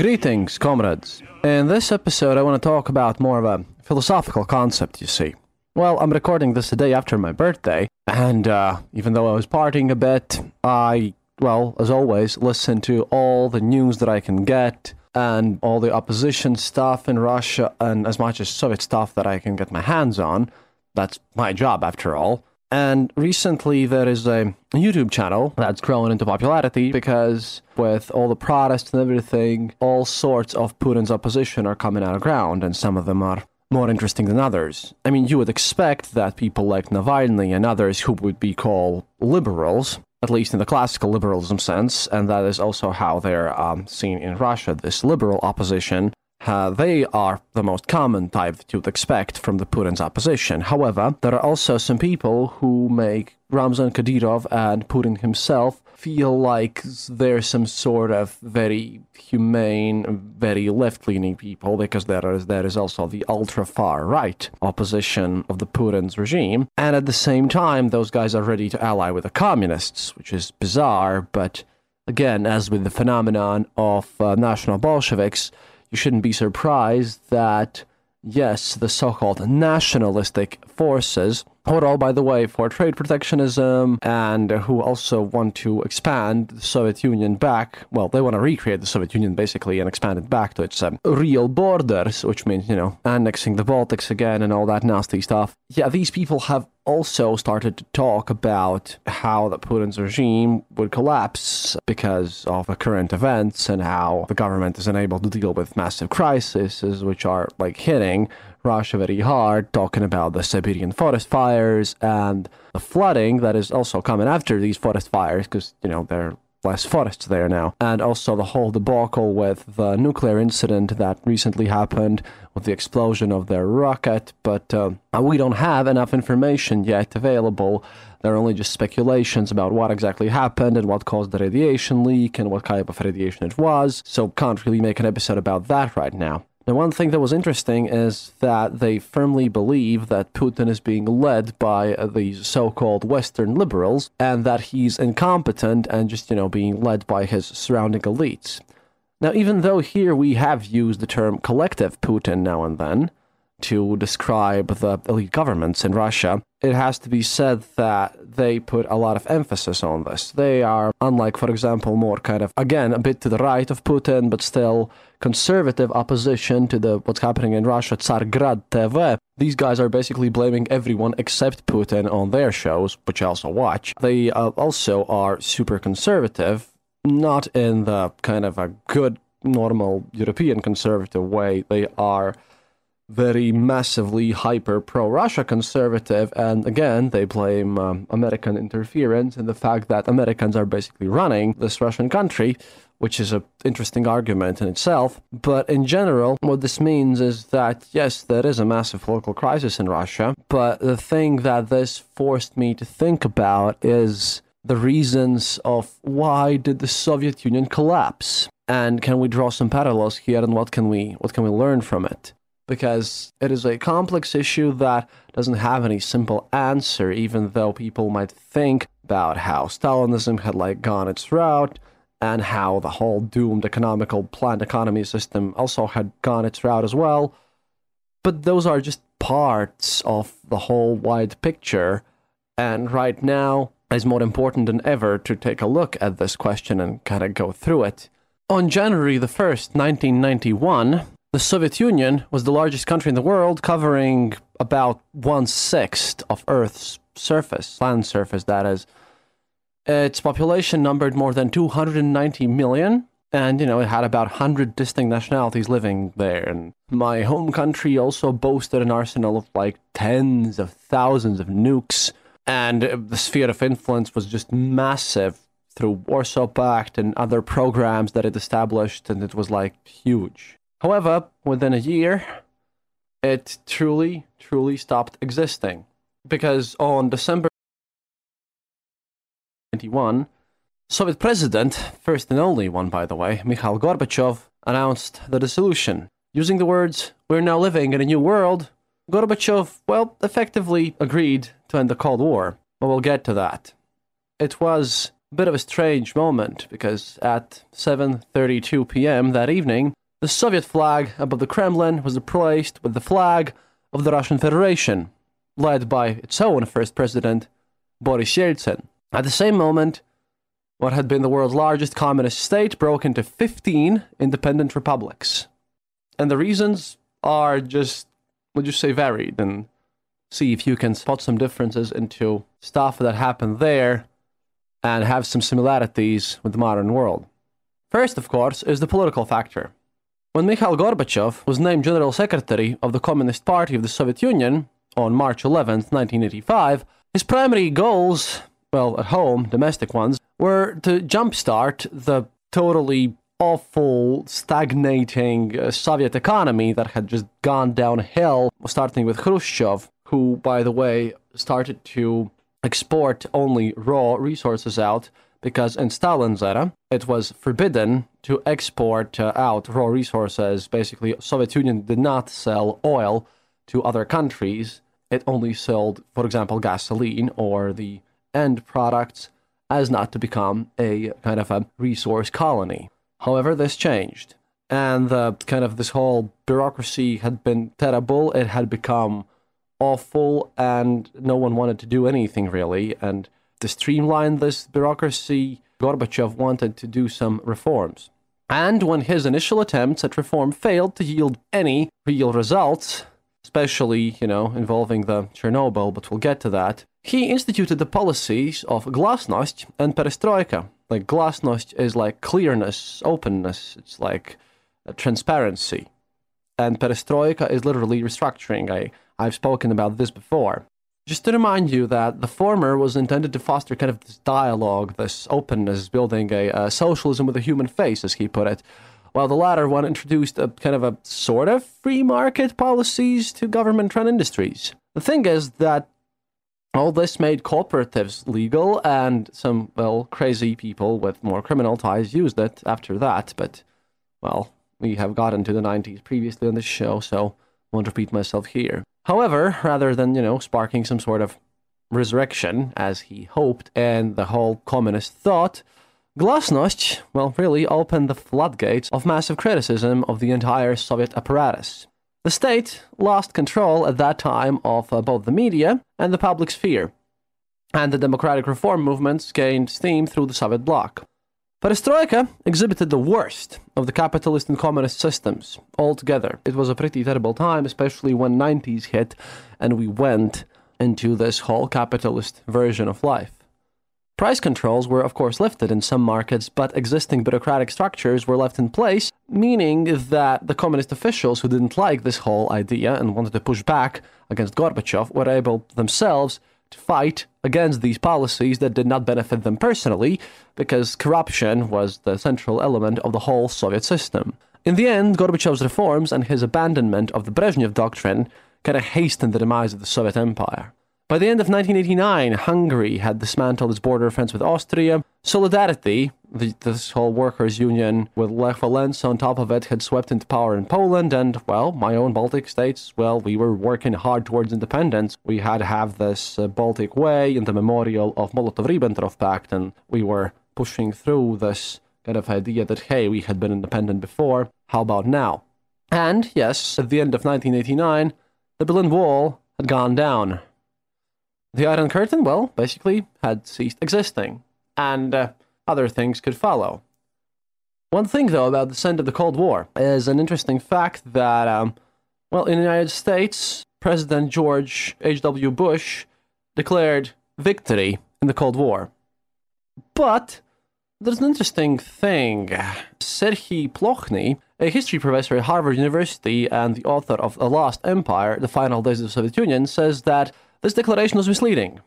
Greetings, comrades. In this episode, I want to talk about more of a philosophical concept, you see. Well, I'm recording this the day after my birthday, and uh, even though I was partying a bit, I, well, as always, listen to all the news that I can get and all the opposition stuff in Russia and as much as Soviet stuff that I can get my hands on. That's my job, after all. And recently, there is a YouTube channel that's grown into popularity because, with all the protests and everything, all sorts of Putin's opposition are coming out of ground, and some of them are more interesting than others. I mean, you would expect that people like Navalny and others who would be called liberals, at least in the classical liberalism sense, and that is also how they're um, seen in Russia, this liberal opposition, uh, they are the most common type that you'd expect from the Putin's opposition. However, there are also some people who make Ramzan Kadyrov and Putin himself feel like they're some sort of very humane, very left-leaning people, because there is there is also the ultra-far right opposition of the Putin's regime, and at the same time, those guys are ready to ally with the communists, which is bizarre. But again, as with the phenomenon of uh, national Bolsheviks you shouldn't be surprised that, yes, the so called nationalistic forces, who are all, by the way, for trade protectionism and who also want to expand the Soviet Union back. Well, they want to recreate the Soviet Union basically and expand it back to its um, real borders, which means, you know, annexing the Baltics again and all that nasty stuff. Yeah, these people have also started to talk about how the Putin's regime would collapse because of the current events and how the government is unable to deal with massive crises which are like hitting Russia very hard, talking about the Siberian forest fires and the flooding that is also coming after these forest fires because, you know, there are less forests there now. And also the whole debacle with the nuclear incident that recently happened with the explosion of their rocket. But uh, we don't have enough information yet available. There are only just speculations about what exactly happened and what caused the radiation leak and what kind of radiation it was. So can't really make an episode about that right now. Now, one thing that was interesting is that they firmly believe that Putin is being led by uh, these so called Western liberals and that he's incompetent and just, you know, being led by his surrounding elites. Now, even though here we have used the term collective Putin now and then to describe the elite governments in Russia, it has to be said that they put a lot of emphasis on this. They are, unlike, for example, more kind of, again, a bit to the right of Putin, but still conservative opposition to the what's happening in Russia, Tsargrad TV. These guys are basically blaming everyone except Putin on their shows, which I also watch. They uh, also are super conservative, not in the kind of a good, normal European conservative way. They are very massively hyper pro Russia conservative. And again, they blame um, American interference and the fact that Americans are basically running this Russian country which is an interesting argument in itself. But in general, what this means is that, yes, there is a massive political crisis in Russia, but the thing that this forced me to think about is the reasons of why did the Soviet Union collapse? And can we draw some parallels here and what can we what can we learn from it? Because it is a complex issue that doesn't have any simple answer, even though people might think about how Stalinism had like gone its route and how the whole doomed economical planned economy system also had gone its route as well. But those are just parts of the whole wide picture. And right now, it's more important than ever to take a look at this question and kind of go through it. On January the 1st, 1991, the Soviet Union was the largest country in the world, covering about one sixth of Earth's surface, land surface, that is. Its population numbered more than 290 million, and you know it had about 100 distinct nationalities living there. And my home country also boasted an arsenal of like tens of thousands of nukes, and uh, the sphere of influence was just massive through Warsaw Pact and other programs that it established, and it was like huge. However, within a year, it truly, truly stopped existing because on December 21, Soviet President, first and only one by the way, Mikhail Gorbachev, announced the dissolution. Using the words, We're now living in a new world, Gorbachev, well, effectively agreed to end the Cold War. But we'll get to that. It was a bit of a strange moment because at 7:32 p.m. that evening, the Soviet flag above the Kremlin was replaced with the flag of the Russian Federation, led by its own first president, Boris Yeltsin. At the same moment, what had been the world's largest communist state broke into 15 independent republics. And the reasons are just, would you say, varied, and see if you can spot some differences into stuff that happened there and have some similarities with the modern world. First, of course, is the political factor. When Mikhail Gorbachev was named General Secretary of the Communist Party of the Soviet Union on March 11, 1985, his primary goals well, at home, domestic ones, were to jumpstart the totally awful, stagnating uh, Soviet economy that had just gone downhill, starting with Khrushchev, who, by the way, started to export only raw resources out because in Stalin's era, it was forbidden to export uh, out raw resources. Basically, Soviet Union did not sell oil to other countries. It only sold, for example, gasoline or the end products as not to become a kind of a resource colony. However, this changed. And kind of this whole bureaucracy had been terrible. It had become awful, and no one wanted to do anything really. And to streamline this bureaucracy, Gorbachev wanted to do some reforms. And when his initial attempts at reform failed to yield any real results, especially, you know, involving the Chernobyl, but we'll get to that, he instituted the policies of glasnost and perestroika. Like glasnost is like clearness, openness, it's like uh, transparency. And perestroika is literally restructuring. I, I've spoken about this before. Just to remind you that the former was intended to foster kind of this dialogue, this openness, building a, a socialism with a human face, as he put it, while the latter one introduced a kind of a sort of free market policies to government run industries. The thing is that all this made cooperatives legal, and some, well, crazy people with more criminal ties used it after that, but, well, we have gotten to the 90s previously on this show, so won't repeat myself here. However, rather than, you know, sparking some sort of resurrection, as he hoped, and the whole communist thought, Glasnost, well, really opened the floodgates of massive criticism of the entire Soviet apparatus. The state lost control at that time of uh, both the media and the public sphere, and the democratic reform movements gained steam through the Soviet bloc. Perestroika exhibited the worst of the capitalist and communist systems altogether. It was a pretty terrible time, especially when 90s hit and we went into this whole capitalist version of life. Price controls were, of course, lifted in some markets, but existing bureaucratic structures were left in place, meaning that the communist officials who didn't like this whole idea and wanted to push back against Gorbachev were able themselves to fight against these policies that did not benefit them personally, because corruption was the central element of the whole Soviet system. In the end, Gorbachev's reforms and his abandonment of the Brezhnev doctrine kind of hastened the demise of the Soviet Empire. By the end of 1989, Hungary had dismantled its border fence with Austria. Solidarity, the, this whole workers' union with Lech Walesa on top of it, had swept into power in Poland, and, well, my own Baltic states, well, we were working hard towards independence. We had have this uh, Baltic Way in the memorial of Molotov-Ribbentrop Pact, and we were pushing through this kind of idea that, hey, we had been independent before, how about now? And, yes, at the end of 1989, the Berlin Wall had gone down. The Iron Curtain, well, basically had ceased existing, and uh, other things could follow. One thing, though, about the end of the Cold War is an interesting fact that, um, well, in the United States, President George H.W. Bush declared victory in the Cold War. But there's an interesting thing. Serhii Plokhy, a history professor at Harvard University and the author of The Lost Empire, The Final Days of the Soviet Union, says that this declaration was misleading.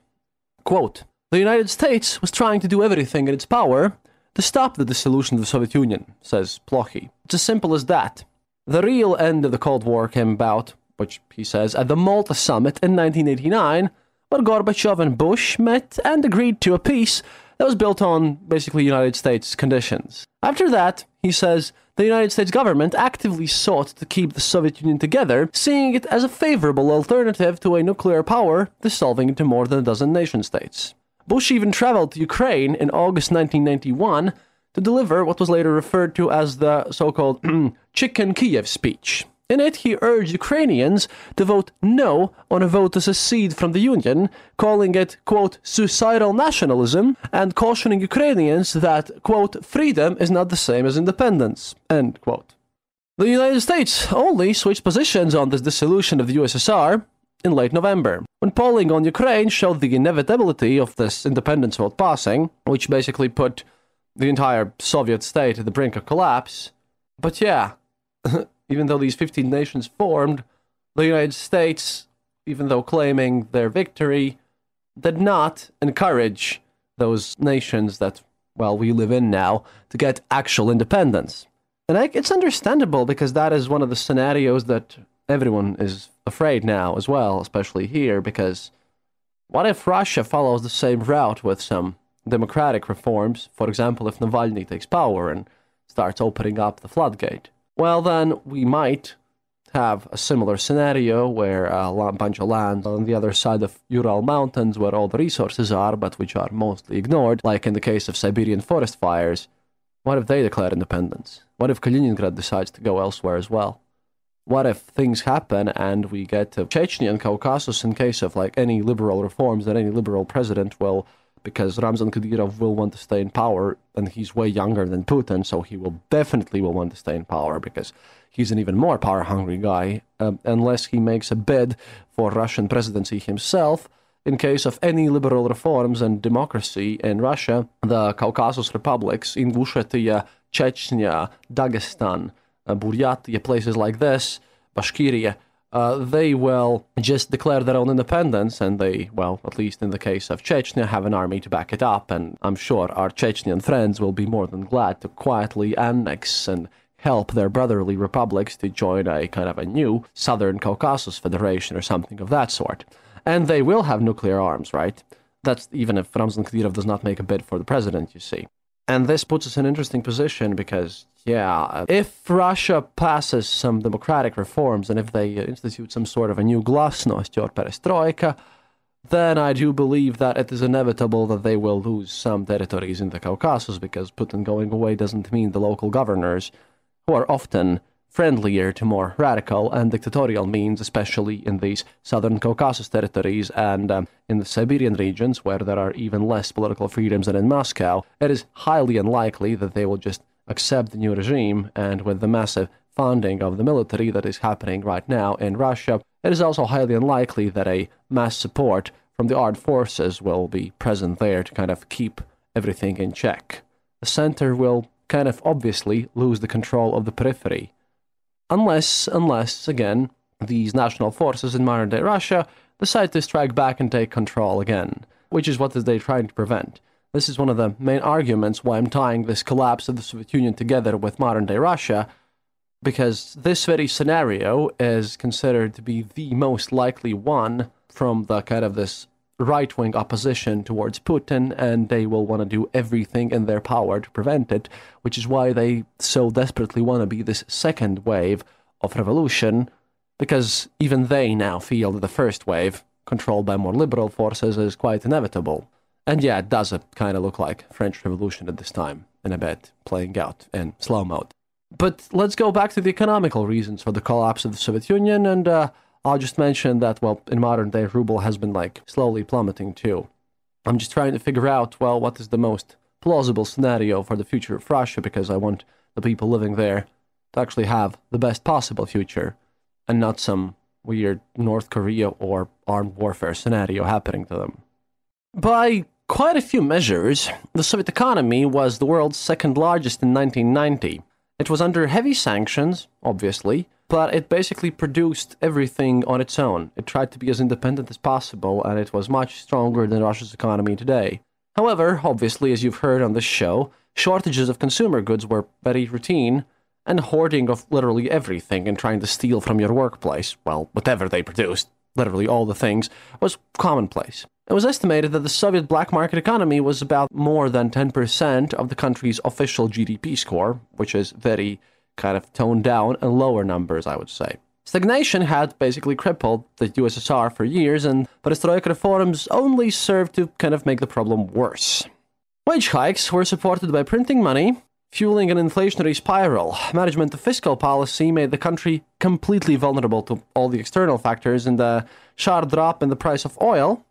Quote, the United States was trying to do everything in its power to stop the dissolution of the Soviet Union, says Plokhy. It's as simple as that. The real end of the Cold War came about, which he says, at the Malta summit in 1989, where Gorbachev and Bush met and agreed to a peace that was built on basically United States conditions. After that, he says, the United States government actively sought to keep the Soviet Union together, seeing it as a favorable alternative to a nuclear power dissolving into more than a dozen nation states. Bush even traveled to Ukraine in August 1991 to deliver what was later referred to as the so called Chicken Kiev speech. In it, he urged Ukrainians to vote no on a vote to secede from the Union, calling it, quote, suicidal nationalism, and cautioning Ukrainians that, quote, freedom is not the same as independence, end quote. The United States only switched positions on this dissolution of the USSR in late November, when polling on Ukraine showed the inevitability of this independence vote passing, which basically put the entire Soviet state at the brink of collapse. But yeah, even though these 15 nations formed, the United States, even though claiming their victory, did not encourage those nations that, well, we live in now to get actual independence. And I, it's understandable because that is one of the scenarios that everyone is afraid now as well, especially here, because what if Russia follows the same route with some democratic reforms? For example, if Navalny takes power and starts opening up the floodgate well, then we might have a similar scenario where a bunch of land on the other side of Ural Mountains where all the resources are, but which are mostly ignored, like in the case of Siberian forest fires. What if they declare independence? What if Kaliningrad decides to go elsewhere as well? What if things happen and we get to Chechnya and Caucasus in case of like any liberal reforms that any liberal president will because Ramzan Kadyrov will want to stay in power, and he's way younger than Putin, so he will definitely will want to stay in power because he's an even more power-hungry guy. Um, unless he makes a bid for Russian presidency himself, in case of any liberal reforms and democracy in Russia, the Caucasus republics, Ingushetia, Chechnya, Dagestan, Buryatia, places like this, Bashkiria, uh, they will just declare their own independence, and they, well, at least in the case of Chechnya, have an army to back it up. And I'm sure our Chechnyan friends will be more than glad to quietly annex and help their brotherly republics to join a kind of a new Southern Caucasus Federation or something of that sort. And they will have nuclear arms, right? That's even if Ramzan Kadyrov does not make a bid for the president, you see. And this puts us in an interesting position because, yeah, if Russia passes some democratic reforms and if they uh, institute some sort of a new glasnost or perestroika, then I do believe that it is inevitable that they will lose some territories in the Caucasus because Putin going away doesn't mean the local governors, who are often friendlier to more radical and dictatorial means, especially in these southern Caucasus territories and um, in the Siberian regions, where there are even less political freedoms than in Moscow, it is highly unlikely that they will just accept the new regime. And with the massive funding of the military that is happening right now in Russia, it is also highly unlikely that a mass support from the armed forces will be present there to kind of keep everything in check. The center will kind of obviously lose the control of the periphery unless, unless again, these national forces in modern day Russia decide to strike back and take control again, which is what they're trying to prevent. This is one of the main arguments why I'm tying this collapse of the Soviet Union together with modern day Russia, because this very scenario is considered to be the most likely one from the kind of this right wing opposition towards Putin, and they will want to do everything in their power to prevent it, which is why they so desperately want to be this second wave of revolution, because even they now feel that the first wave, controlled by more liberal forces, is quite inevitable. And yeah, it does kind of look like French Revolution at this time, in a bit, playing out in slow mode. But let's go back to the economical reasons for the collapse of the Soviet Union, and uh, I'll just mention that, well, in modern day, ruble has been like slowly plummeting too. I'm just trying to figure out, well, what is the most plausible scenario for the future of Russia because I want the people living there to actually have the best possible future and not some weird North Korea or armed warfare scenario happening to them. By quite a few measures, the Soviet economy was the world's second largest in 1990. It was under heavy sanctions, obviously, but it basically produced everything on its own. It tried to be as independent as possible, and it was much stronger than Russia's economy today. However, obviously, as you've heard on this show, shortages of consumer goods were very routine, and hoarding of literally everything and trying to steal from your workplace, well, whatever they produced, literally all the things, was commonplace. It was estimated that the Soviet black market economy was about more than 10% of the country's official GDP score, which is very kind of toned down and lower numbers, I would say. Stagnation had basically crippled the USSR for years, and perestroika reforms only served to kind of make the problem worse. Wage hikes were supported by printing money, fueling an inflationary spiral. Management of fiscal policy made the country completely vulnerable to all the external factors, and the sharp drop in the price of oil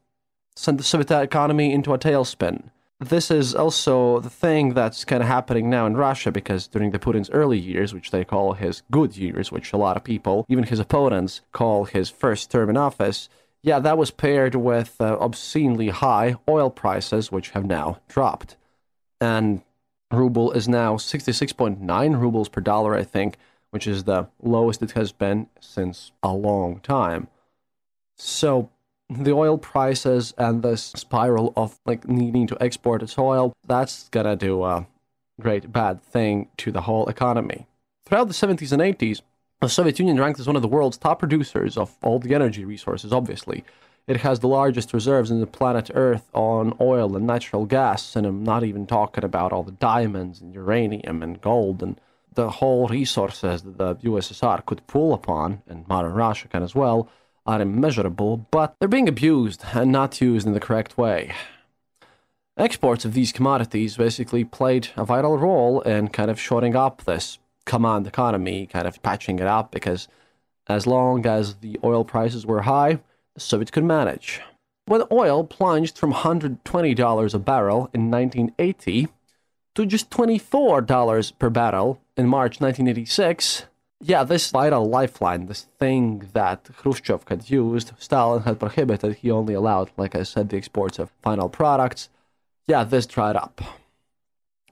sent the Soviet economy into a tailspin this is also the thing that's kind of happening now in Russia because during the Putin's early years, which they call his good years, which a lot of people, even his opponents, call his first term in office, yeah, that was paired with uh, obscenely high oil prices, which have now dropped. And ruble is now 66.9 rubles per dollar, I think, which is the lowest it has been since a long time. So the oil prices and this spiral of like needing to export its oil, that's gonna do a great bad thing to the whole economy. Throughout the 70s and 80s, the Soviet Union ranked as one of the world's top producers of all the energy resources, obviously. It has the largest reserves in the planet Earth on oil and natural gas, and I'm not even talking about all the diamonds and uranium and gold and the whole resources that the USSR could pull upon, and modern Russia can as well are immeasurable, but they're being abused and not used in the correct way. Exports of these commodities basically played a vital role in kind of shoring up this command economy, kind of patching it up, because as long as the oil prices were high, the Soviets could manage. When oil plunged from $120 a barrel in 1980 to just $24 per barrel in March 1986, yeah, this vital lifeline, this thing that Khrushchev had used, Stalin had prohibited, he only allowed, like I said, the exports of final products. Yeah, this dried up.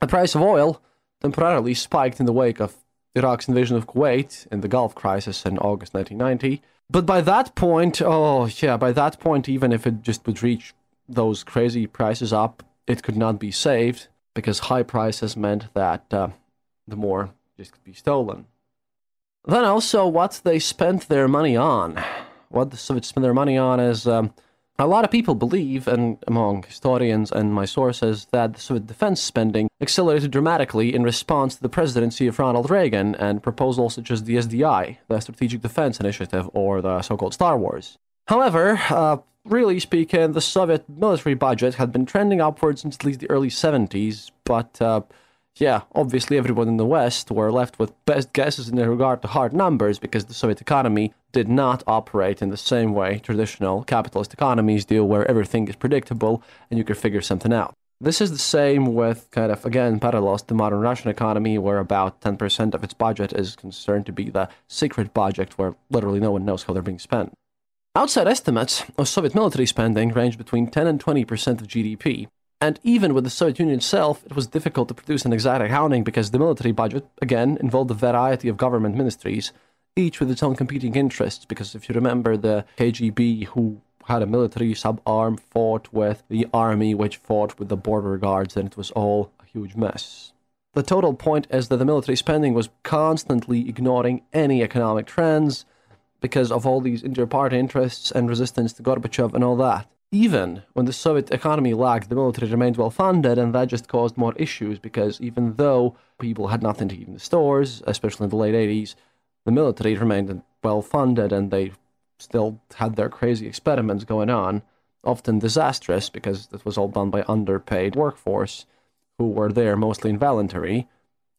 The price of oil temporarily spiked in the wake of Iraq's invasion of Kuwait in the Gulf crisis in August 1990. But by that point, oh yeah, by that point, even if it just would reach those crazy prices up, it could not be saved because high prices meant that uh, the more just could be stolen. Then also what they spent their money on. What the Soviets spent their money on is um, a lot of people believe, and among historians and my sources, that the Soviet defense spending accelerated dramatically in response to the presidency of Ronald Reagan and proposals such as the SDI, the Strategic Defense Initiative, or the so-called Star Wars. However, uh, really speaking, the Soviet military budget had been trending upwards since at least the early 70s, but uh, yeah, obviously everyone in the West were left with best guesses in regard to hard numbers because the Soviet economy did not operate in the same way traditional capitalist economies do, where everything is predictable and you can figure something out. This is the same with kind of, again, parallels to the modern Russian economy, where about 10% of its budget is concerned to be the secret budget where literally no one knows how they're being spent. Outside estimates of Soviet military spending range between 10 and 20% of GDP, and even with the Soviet Union itself, it was difficult to produce an exact accounting because the military budget, again, involved a variety of government ministries, each with its own competing interests. Because if you remember, the KGB, who had a military subarm fought with the army, which fought with the border guards, and it was all a huge mess. The total point is that the military spending was constantly ignoring any economic trends because of all these inter-party interests and resistance to Gorbachev and all that. Even when the Soviet economy lagged, the military remained well funded, and that just caused more issues because even though people had nothing to eat in the stores, especially in the late 80s, the military remained well funded and they still had their crazy experiments going on, often disastrous because it was all done by underpaid workforce who were there mostly involuntary.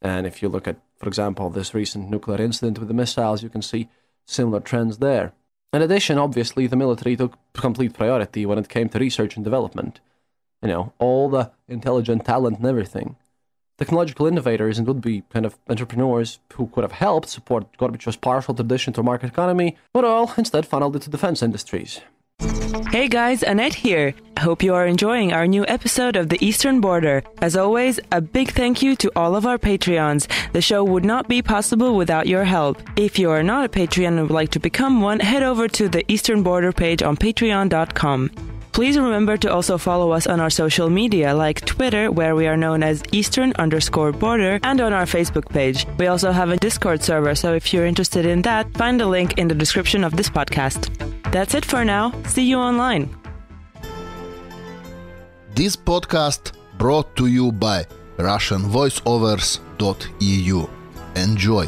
And if you look at, for example, this recent nuclear incident with the missiles, you can see similar trends there. In addition, obviously, the military took complete priority when it came to research and development. You know, all the intelligent talent and everything. Technological innovators and would be kind of entrepreneurs who could have helped support Gorbachev's partial transition to market economy, but all instead funneled into defense industries. Hey guys, Annette here. I hope you are enjoying our new episode of The Eastern Border. As always, a big thank you to all of our Patreons. The show would not be possible without your help. If you are not a Patreon and would like to become one, head over to the Eastern Border page on patreon.com. Please remember to also follow us on our social media like Twitter, where we are known as Eastern underscore border, and on our Facebook page. We also have a Discord server, so if you're interested in that, find the link in the description of this podcast. That's it for now. See you online. This podcast brought to you by RussianVoiceovers.eu. Enjoy.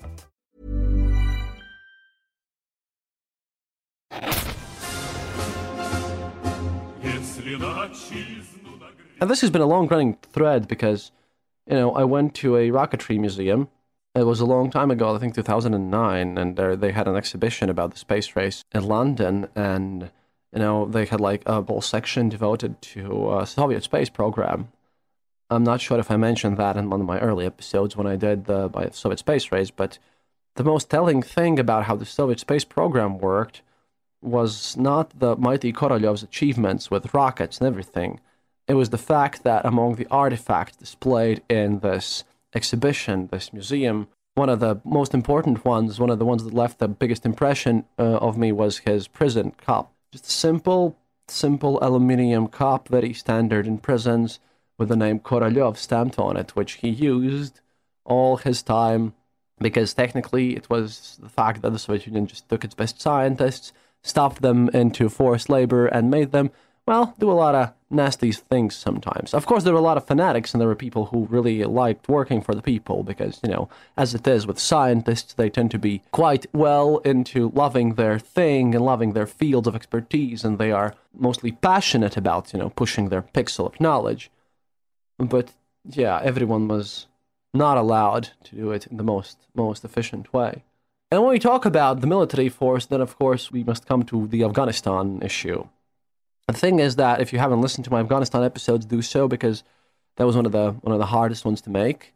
And this has been a long running thread because, you know, I went to a rocketry museum. It was a long time ago, I think 2009, and there they had an exhibition about the space race in London, and you know they had like a whole section devoted to a Soviet space program. I'm not sure if I mentioned that in one of my early episodes when I did the Soviet space race, but the most telling thing about how the Soviet space program worked was not the mighty Korolyov's achievements with rockets and everything. It was the fact that among the artifacts displayed in this exhibition, this museum, one of the most important ones, one of the ones that left the biggest impression uh, of me was his prison cup. Just a simple, simple aluminium cup, very standard in prisons, with the name Korolyov stamped on it, which he used all his time because technically it was the fact that the Soviet Union just took its best scientists stuffed them into forced labor and made them, well, do a lot of nasty things sometimes. Of course, there were a lot of fanatics and there were people who really liked working for the people because, you know, as it is with scientists, they tend to be quite well into loving their thing and loving their fields of expertise and they are mostly passionate about, you know, pushing their pixel of knowledge. But yeah, everyone was not allowed to do it in the most most efficient way. And when we talk about the military force, then of course we must come to the Afghanistan issue. The thing is that if you haven't listened to my Afghanistan episodes, do so because that was one of the one of the hardest ones to make.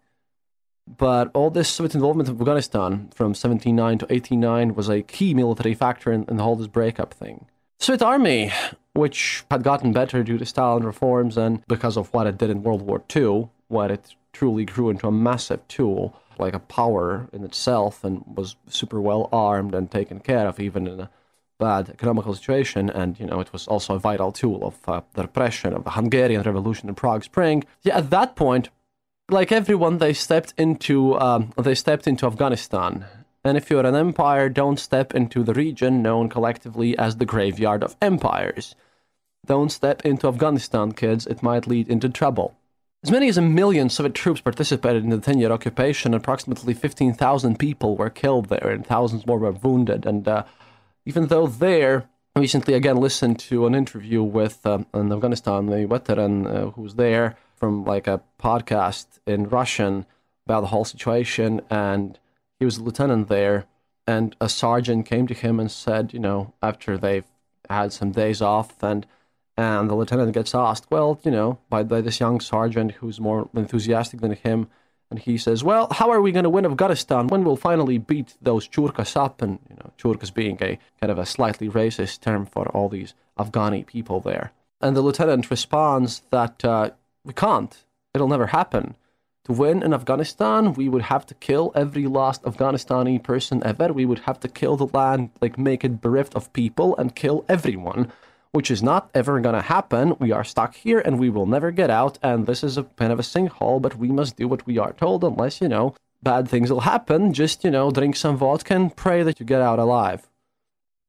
But all this Soviet involvement in Afghanistan from 1709 to 1809 was a key military factor in, in the whole this breakup thing. The Soviet army, which had gotten better due to Stalin reforms and because of what it did in World War II, what it truly grew into a massive tool, like a power in itself and was super well armed and taken care of even in a bad economical situation and you know it was also a vital tool of uh, the repression of the Hungarian revolution in Prague Spring yeah at that point like everyone they stepped into um, they stepped into Afghanistan And if you're an empire, don't step into the region known collectively as the graveyard of empires. Don't step into Afghanistan, kids, it might lead into trouble. As many as a million Soviet troops participated in the 10 year occupation. Approximately 15,000 people were killed there, and thousands more were wounded. And uh, even though there, I recently again listened to an interview with um, an Afghanistan veteran uh, who was there from like a podcast in Russian about the whole situation, and he was a lieutenant there, and a sergeant came to him and said, you know, after they've had some days off, and and the lieutenant gets asked, well, you know, by, by this young sergeant who's more enthusiastic than him, and he says, well, how are we going to win Afghanistan? When we'll finally beat those Churkas up? And, you know, Churkas being a kind of a slightly racist term for all these Afghani people there. And the lieutenant responds that uh, we can't. It'll never happen. To win in Afghanistan, we would have to kill every last Afghanistani person ever. We would have to kill the land, like make it bereft of people and kill everyone, which is not ever gonna happen. We are stuck here and we will never get out. And this is a kind of a sinkhole, but we must do what we are told unless, you know, bad things will happen. Just, you know, drink some vodka and pray that you get out alive.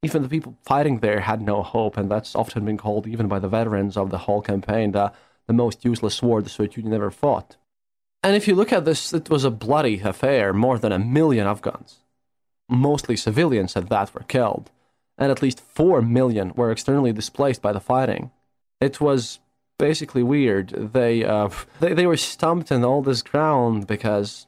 Even the people fighting there had no hope, and that's often been called, even by the veterans of the whole campaign, the, the most useless war the Soviet Union ever fought. And if you look at this, it was a bloody affair. More than a million Afghans, mostly civilians at that, were killed, and at least four million were externally displaced by the fighting. It was basically weird. They uh, they they were stumped in all this ground because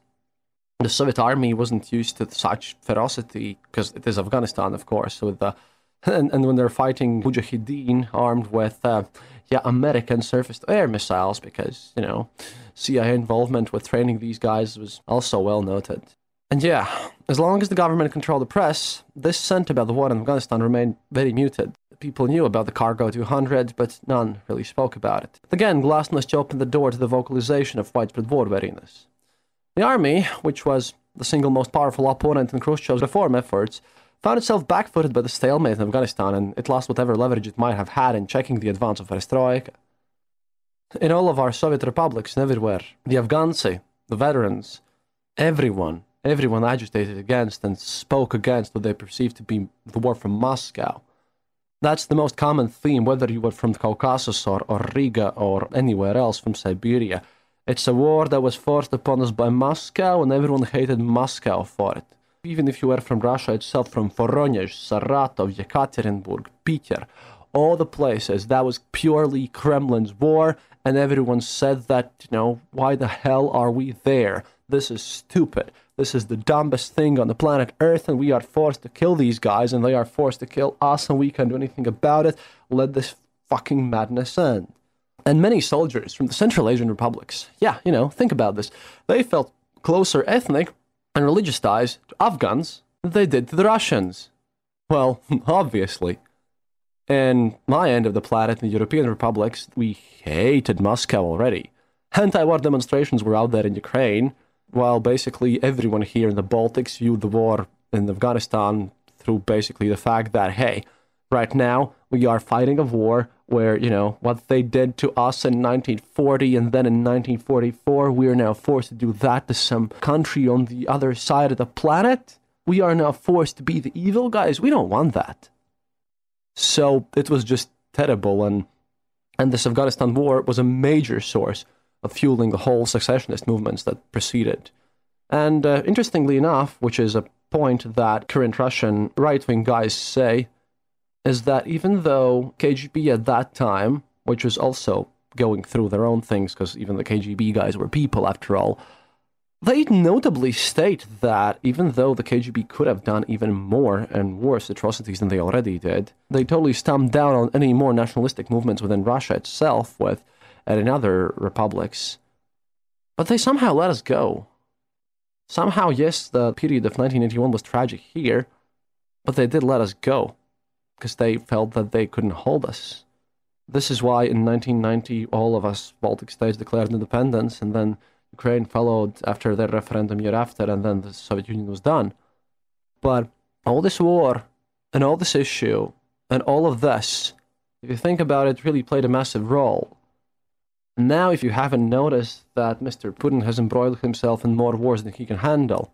the Soviet army wasn't used to such ferocity because it is Afghanistan, of course. With the and, and when they're fighting Mujahideen armed with uh, yeah American surface to air missiles, because you know CIA involvement with training these guys was also well noted. And yeah, as long as the government controlled the press, this scent about the war in Afghanistan remained very muted. People knew about the Cargo 200, but none really spoke about it. Again, Glasnost opened the door to the vocalization of widespread war weariness. The army, which was the single most powerful opponent in Khrushchev's reform efforts, found itself backfooted by the stalemate in Afghanistan, and it lost whatever leverage it might have had in checking the advance of Perestroika. In all of our Soviet republics and everywhere, the Afghans, the veterans, everyone, everyone agitated against and spoke against what they perceived to be the war from Moscow. That's the most common theme, whether you were from the Caucasus or, or Riga or anywhere else from Siberia. It's a war that was forced upon us by Moscow, and everyone hated Moscow for it. Even if you were from Russia itself, from Voronezh, Saratov, Yekaterinburg, Peter, all the places, that was purely Kremlin's war, and everyone said that, you know, why the hell are we there? This is stupid. This is the dumbest thing on the planet Earth, and we are forced to kill these guys, and they are forced to kill us, and we can't do anything about it. Let this fucking madness end. And many soldiers from the Central Asian republics, yeah, you know, think about this. They felt closer ethnic and religious ties to Afghans than they did to the Russians. Well, obviously. In my end of the planet, in the European republics, we hated Moscow already. Anti war demonstrations were out there in Ukraine, while basically everyone here in the Baltics viewed the war in Afghanistan through basically the fact that, hey, right now we are fighting a war where, you know, what they did to us in 1940 and then in 1944, we are now forced to do that to some country on the other side of the planet. We are now forced to be the evil guys. We don't want that. So it was just terrible. And, and this Afghanistan war was a major source of fueling the whole secessionist movements that preceded. And uh, interestingly enough, which is a point that current Russian right wing guys say, is that even though KGB at that time, which was also going through their own things, because even the KGB guys were people after all, they notably state that even though the KGB could have done even more and worse atrocities than they already did, they totally stamped down on any more nationalistic movements within Russia itself with and in other republics. But they somehow let us go. Somehow, yes, the period of 1981 was tragic here, but they did let us go because they felt that they couldn't hold us. This is why in 1990 all of us Baltic states declared independence, and then Ukraine followed after their referendum year after, and then the Soviet Union was done. But all this war and all this issue and all of this, if you think about it, really played a massive role. Now, if you haven't noticed that Mr. Putin has embroiled himself in more wars than he can handle,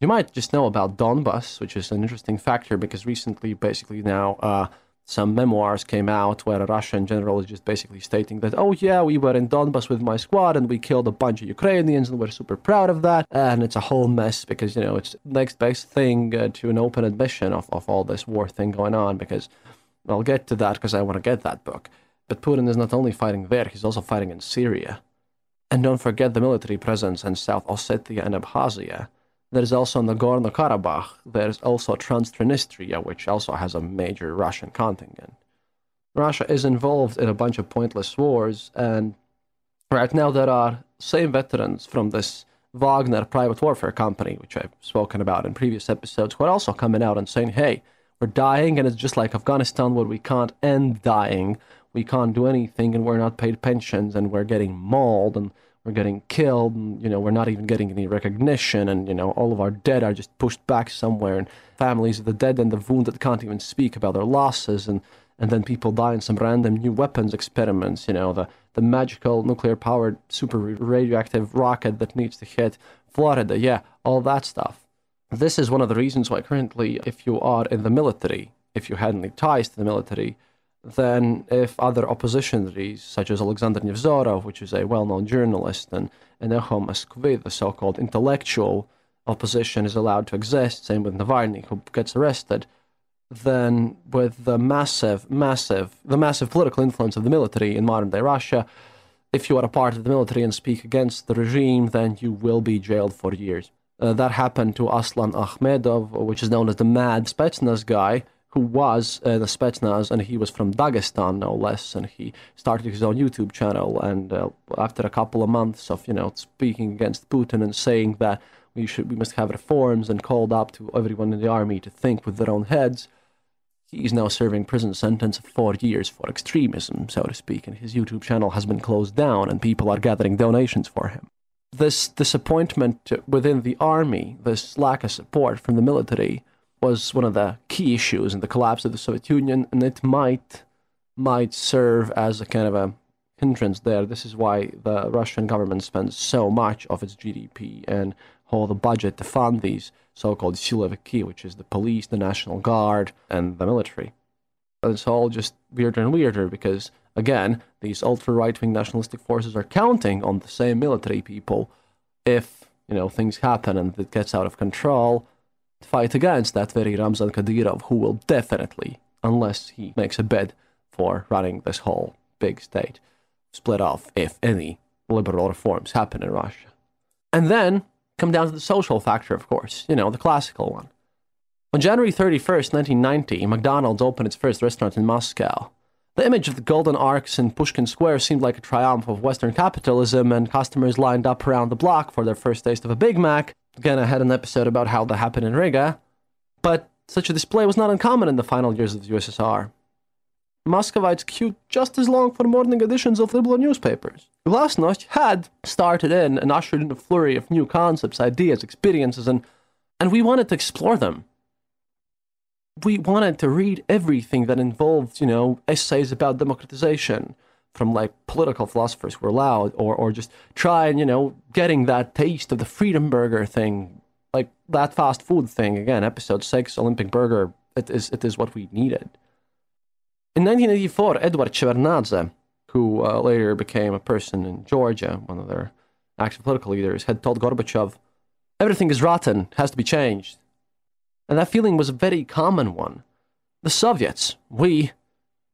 You might just know about Donbas, which is an interesting factor because recently, basically now, uh, some memoirs came out where a Russian general is just basically stating that, oh yeah, we were in Donbas with my squad and we killed a bunch of Ukrainians and we're super proud of that. And it's a whole mess because, you know, it's next best thing uh, to an open admission of, of all this war thing going on because I'll get to that because I want to get that book. But Putin is not only fighting there, he's also fighting in Syria. And don't forget the military presence in South Ossetia and Abkhazia there's also Nagorno Karabakh. There's also Transnistria, which also has a major Russian contingent. Russia is involved in a bunch of pointless wars, and right now there are same veterans from this Wagner private warfare company, which I've spoken about in previous episodes, who are also coming out and saying, hey, we're dying, and it's just like Afghanistan where we can't end dying. We can't do anything, and we're not paid pensions, and we're getting mauled, and we're getting killed and you know we're not even getting any recognition and you know all of our dead are just pushed back somewhere and families of the dead and the wounded can't even speak about their losses and and then people die in some random new weapons experiments you know the the magical nuclear powered super radioactive rocket that needs to hit florida. Yeah all that stuff. This is one of the reasons why currently if you are in the military if you had any ties to the military than if other oppositionaries, such as Alexander Nevzorov, which is a well known journalist, and, and Moskvy, the so called intellectual opposition, is allowed to exist, same with Navalny, who gets arrested, then with the massive, massive, the massive political influence of the military in modern day Russia, if you are a part of the military and speak against the regime, then you will be jailed for years. Uh, that happened to Aslan Akhmedov, which is known as the Mad Spetsnaz guy, who was uh, the Spetsnaz, and he was from Dagestan, no less. And he started his own YouTube channel. And uh, after a couple of months of, you know, speaking against Putin and saying that we should, we must have reforms, and called up to everyone in the army to think with their own heads, he is now serving prison sentence of four years for extremism, so to speak. And his YouTube channel has been closed down, and people are gathering donations for him. This disappointment within the army, this lack of support from the military was one of the key issues in the collapse of the Soviet Union, and it might might serve as a kind of a hindrance there. This is why the Russian government spends so much of its GDP and all the budget to fund these so-called Siloviki, which is the police, the National Guard, and the military. And it's all just weirder and weirder because, again, these ultra-right-wing nationalistic forces are counting on the same military people if, you know, things happen and it gets out of control fight against that very Ramzan Kadyrov, who will definitely, unless he makes a bid for running this whole big state, split off if any liberal reforms happen in Russia. And then come down to the social factor, of course, you know, the classical one. On January 31st, 1990, McDonald's opened its first restaurant in Moscow. The image of the golden arcs in Pushkin Square seemed like a triumph of Western capitalism, and customers lined up around the block for their first taste of a Big Mac, Again, I had an episode about how that happened in Riga, but such a display was not uncommon in the final years of the USSR. Muscovites queued just as long for morning editions of liberal newspapers. Glasnost had started in and ushered in a flurry of new concepts, ideas, experiences, and, and we wanted to explore them. We wanted to read everything that involved, you know, essays about democratization, from like political philosophers who were loud or or just try and you know getting that taste of the freedom burger thing like that fast food thing. Again episode 6 olympic burger it is it is what we needed. In 1984 edward shevardnadze who uh, later became a person in georgia one of their active political leaders had told gorbachev everything is rotten has to be changed. And that feeling was a very common one. The soviets we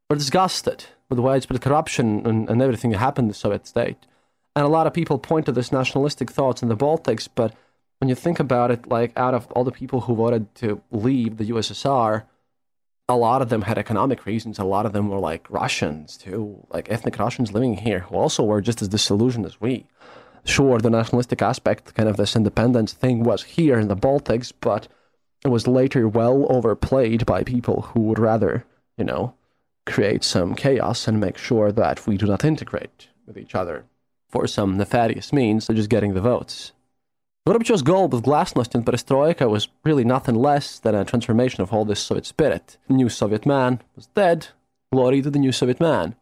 were disgusted with widespread corruption and, and everything that happened in the Soviet state. And a lot of people point to this nationalistic thoughts in the Baltics, but when you think about it, like out of all the people who voted to leave the USSR, a lot of them had economic reasons. A lot of them were like Russians too, like ethnic Russians living here, who also were just as disillusioned as we. Sure, the nationalistic aspect, kind of this independence thing, was here in the Baltics, but it was later well overplayed by people who would rather, you know, create some chaos and make sure that we do not integrate with each other for some nefarious means, such as getting the votes. Gorbachev's goal with Glasnost and Perestroika was really nothing less than a transformation of all this Soviet spirit. The new Soviet man was dead. Glory to the new Soviet man.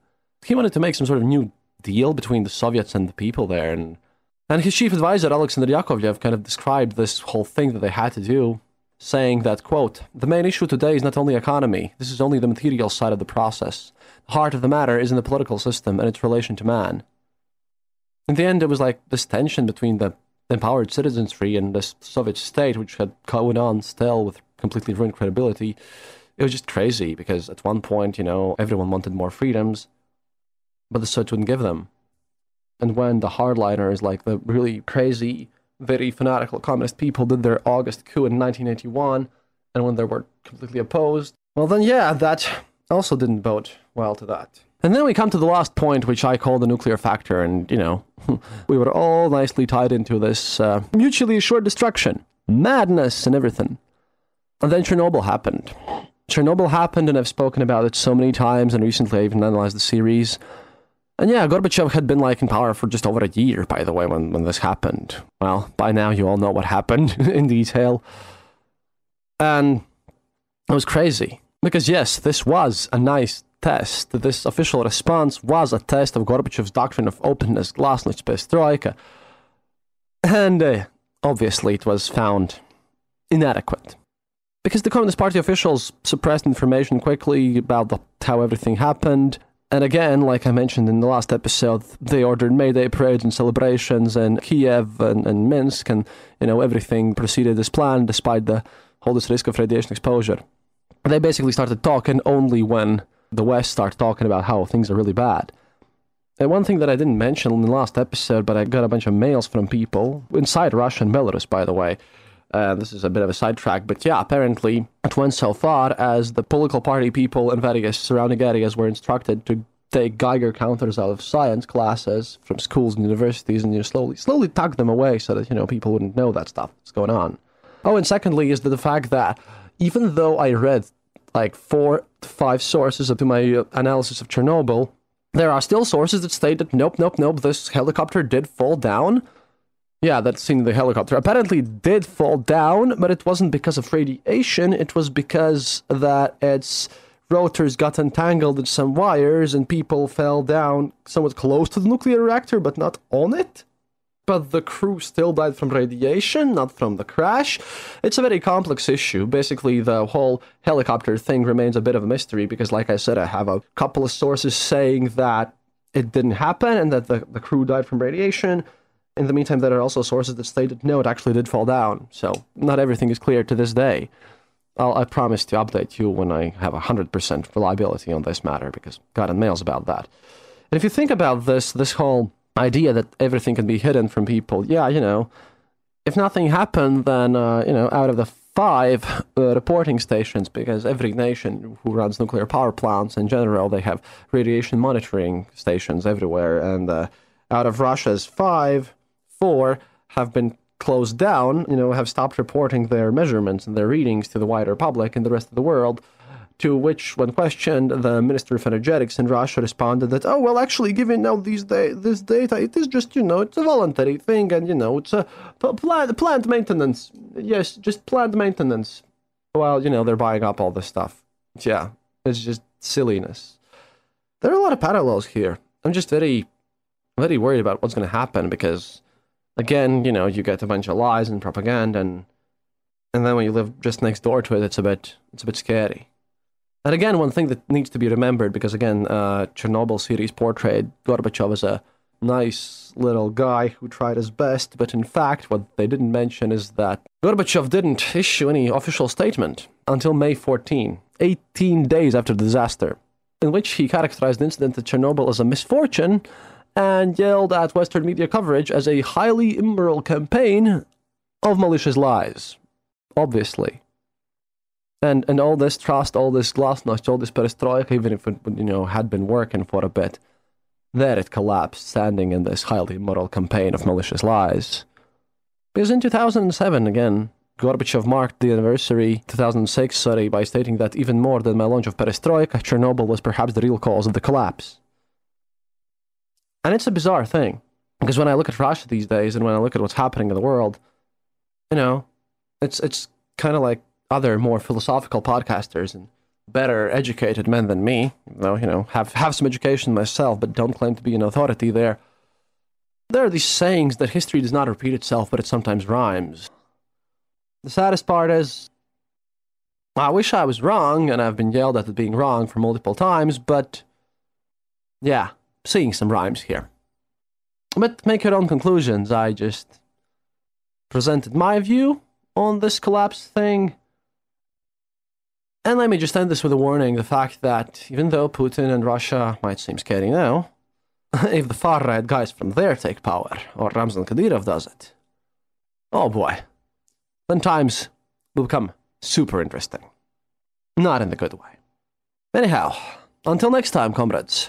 He wanted to make some sort of new deal between the Soviets and the people there, and And his chief advisor, Alexander Yakovlev, kind of described this whole thing that they had to do, saying that, quote, the main issue today is not only economy, this is only the material side of the process. The heart of the matter is in the political system and its relation to man. In the end, it was like this tension between the empowered citizenry and the Soviet state, which had gone on still with completely ruined credibility. It was just crazy because at one point, you know, everyone wanted more freedoms, but the Soviets wouldn't give them. And when the hardliners, like the really crazy, very fanatical communist people, did their August coup in 1981, and when they were completely opposed, well, then, yeah, that also didn't bode well to that. And then we come to the last point, which I call the nuclear factor, and, you know, we were all nicely tied into this uh, mutually assured destruction, madness, and everything. And then Chernobyl happened. Chernobyl happened, and I've spoken about it so many times, and recently I even analyzed the series. And yeah, Gorbachev had been like in power for just over a year, by the way, when, when this happened. Well, by now you all know what happened in detail. And it was crazy. Because yes, this was a nice test. This official response was a test of Gorbachev's doctrine of openness, glasnost, perestroika. And uh, obviously it was found inadequate. Because the Communist Party officials suppressed information quickly about the, how everything happened, and again, like I mentioned in the last episode, they ordered May Day parades and celebrations in Kiev and, and Minsk, and you know everything proceeded as planned, despite the whole this risk of radiation exposure. They basically started talking only when the West started talking about how things are really bad. And one thing that I didn't mention in the last episode, but I got a bunch of mails from people inside Russia and Belarus, by the way. Uh, this is a bit of a sidetrack, but yeah, apparently it went so far as the political party people in various surrounding areas were instructed to take Geiger counters out of science classes from schools and universities and you know, slowly, slowly tuck them away so that you know people wouldn't know that stuff that's going on. Oh, and secondly is the fact that even though I read like four to five sources of my analysis of Chernobyl, there are still sources that state that nope, nope, nope, this helicopter did fall down yeah, that scene the helicopter apparently did fall down, but it wasn't because of radiation. It was because that its rotors got entangled in some wires and people fell down somewhat close to the nuclear reactor, but not on it. But the crew still died from radiation, not from the crash. It's a very complex issue. Basically, the whole helicopter thing remains a bit of a mystery because, like I said, I have a couple of sources saying that it didn't happen and that the, the crew died from radiation in the meantime, there are also sources that stated no, it actually did fall down. So not everything is clear to this day. I'll, I promise to update you when I have 100% reliability on this matter because gotten mails about that. And if you think about this, this whole idea that everything can be hidden from people, yeah, you know, if nothing happened, then, uh, you know, out of the five uh, reporting stations, because every nation who runs nuclear power plants in general, they have radiation monitoring stations everywhere. And uh, out of Russia's five, four have been closed down, you know, have stopped reporting their measurements and their readings to the wider public and the rest of the world. To which, when questioned, the Minister of Energetics in Russia responded that, oh, well, actually, given now these da- this data, it is just, you know, it's a voluntary thing and, you know, it's a plant, plant maintenance. Yes, just plant maintenance. Well, you know, they're buying up all this stuff. Yeah, it's just silliness. There are a lot of parallels here. I'm just very, very worried about what's going to happen because again, you know, you get a bunch of lies and propaganda, and and then when you live just next door to it, it's a bit it's a bit scary. And again, one thing that needs to be remembered, because again, uh, Chernobyl series portrayed Gorbachev as a nice little guy who tried his best, but in fact, what they didn't mention is that Gorbachev didn't issue any official statement until May 14, 18 days after the disaster, in which he characterized the incident at Chernobyl as a misfortune and yelled at Western media coverage as a highly immoral campaign of malicious lies. Obviously. And and all this trust, all this glasnost, all this perestroika, even if it you know had been working for a bit, there it collapsed, standing in this highly immoral campaign of malicious lies. Because in 2007, again, Gorbachev marked the anniversary 2006, sorry, by stating that even more than my launch of perestroika, Chernobyl was perhaps the real cause of the collapse. And it's a bizarre thing because when I look at Russia these days and when I look at what's happening in the world, you know, it's it's kind of like other more philosophical podcasters and better educated men than me, though you know have have some education myself, but don't claim to be an authority there. There are these sayings that history does not repeat itself, but it sometimes rhymes. The saddest part is, I wish I was wrong, and I've been yelled at at being wrong for multiple times, but yeah, seeing some rhymes here. But make your own conclusions. I just presented my view on this collapse thing. And let me just end this with a warning the fact that even though Putin and Russia might seem scary now, if the far right guys from there take power, or Ramzan Kadyrov does it, oh boy, then times will become super interesting. Not in the good way. Anyhow, until next time, comrades.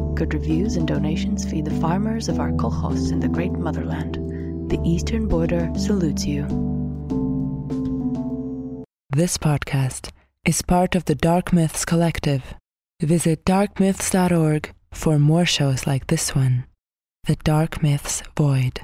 Good reviews and donations feed the farmers of our kolkhoz in the great motherland. The Eastern Border salutes you. This podcast is part of the Dark Myths Collective. Visit darkmyths.org for more shows like this one The Dark Myths Void.